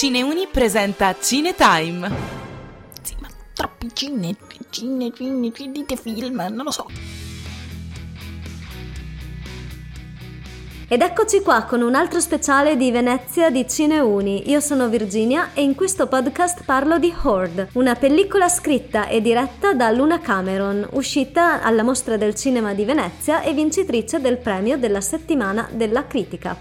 Cineuni presenta Cinetime. Sì, ma troppi cine, cine, cine, dite film, non lo so. Ed eccoci qua con un altro speciale di Venezia di Cineuni. Io sono Virginia e in questo podcast parlo di Horde, una pellicola scritta e diretta da Luna Cameron, uscita alla Mostra del Cinema di Venezia e vincitrice del premio della settimana della critica.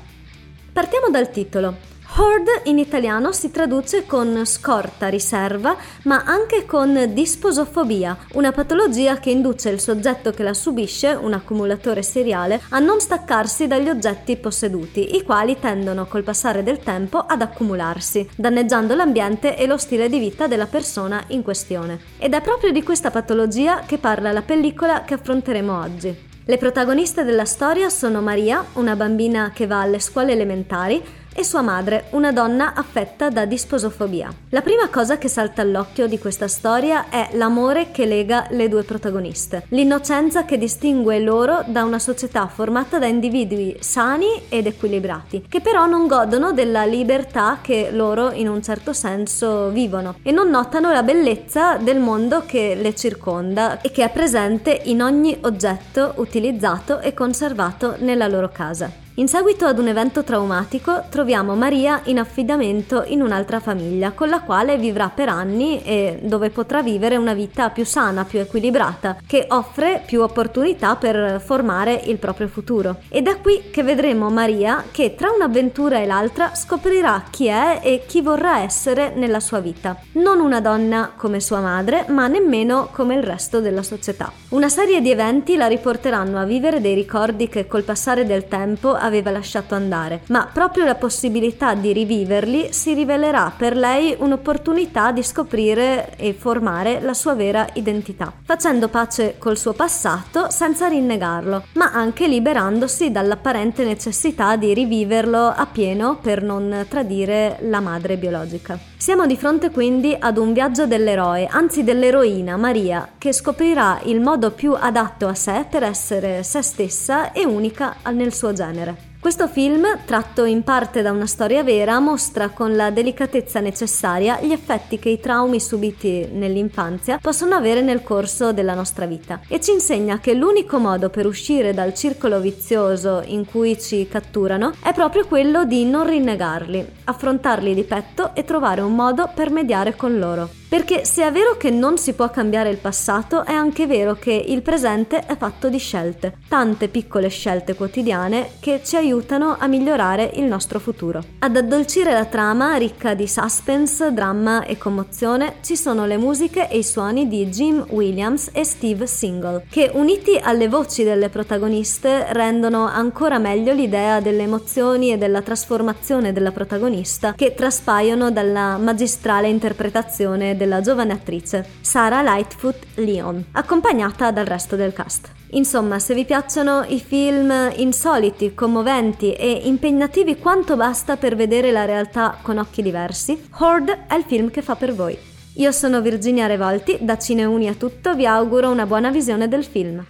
Partiamo dal titolo. Horde in italiano si traduce con scorta, riserva, ma anche con disposofobia, una patologia che induce il soggetto che la subisce, un accumulatore seriale, a non staccarsi dagli oggetti posseduti, i quali tendono col passare del tempo ad accumularsi, danneggiando l'ambiente e lo stile di vita della persona in questione. Ed è proprio di questa patologia che parla la pellicola che affronteremo oggi. Le protagoniste della storia sono Maria, una bambina che va alle scuole elementari, e sua madre, una donna affetta da disposofobia. La prima cosa che salta all'occhio di questa storia è l'amore che lega le due protagoniste, l'innocenza che distingue loro da una società formata da individui sani ed equilibrati, che però non godono della libertà che loro in un certo senso vivono e non notano la bellezza del mondo che le circonda e che è presente in ogni oggetto utilizzato e conservato nella loro casa. In seguito ad un evento traumatico troviamo Maria in affidamento in un'altra famiglia con la quale vivrà per anni e dove potrà vivere una vita più sana, più equilibrata, che offre più opportunità per formare il proprio futuro. Ed è qui che vedremo Maria che tra un'avventura e l'altra scoprirà chi è e chi vorrà essere nella sua vita. Non una donna come sua madre, ma nemmeno come il resto della società. Una serie di eventi la riporteranno a vivere dei ricordi che col passare del tempo aveva lasciato andare, ma proprio la possibilità di riviverli si rivelerà per lei un'opportunità di scoprire e formare la sua vera identità, facendo pace col suo passato senza rinnegarlo, ma anche liberandosi dall'apparente necessità di riviverlo a pieno per non tradire la madre biologica. Siamo di fronte quindi ad un viaggio dell'eroe, anzi dell'eroina Maria, che scoprirà il modo più adatto a sé per essere se stessa e unica nel suo genere. Questo film, tratto in parte da una storia vera, mostra con la delicatezza necessaria gli effetti che i traumi subiti nell'infanzia possono avere nel corso della nostra vita e ci insegna che l'unico modo per uscire dal circolo vizioso in cui ci catturano è proprio quello di non rinnegarli, affrontarli di petto e trovare un modo per mediare con loro. Perché se è vero che non si può cambiare il passato, è anche vero che il presente è fatto di scelte, tante piccole scelte quotidiane che ci aiutano a migliorare il nostro futuro. Ad addolcire la trama, ricca di suspense, dramma e commozione, ci sono le musiche e i suoni di Jim Williams e Steve Single, che uniti alle voci delle protagoniste rendono ancora meglio l'idea delle emozioni e della trasformazione della protagonista che traspaiono dalla magistrale interpretazione della giovane attrice Sarah Lightfoot Leon, accompagnata dal resto del cast. Insomma, se vi piacciono i film insoliti, commoventi e impegnativi quanto basta per vedere la realtà con occhi diversi, Horde è il film che fa per voi. Io sono Virginia Revolti, da Cineuni a tutto vi auguro una buona visione del film.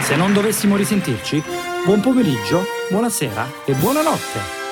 Se non dovessimo risentirci, buon pomeriggio, buonasera e buonanotte.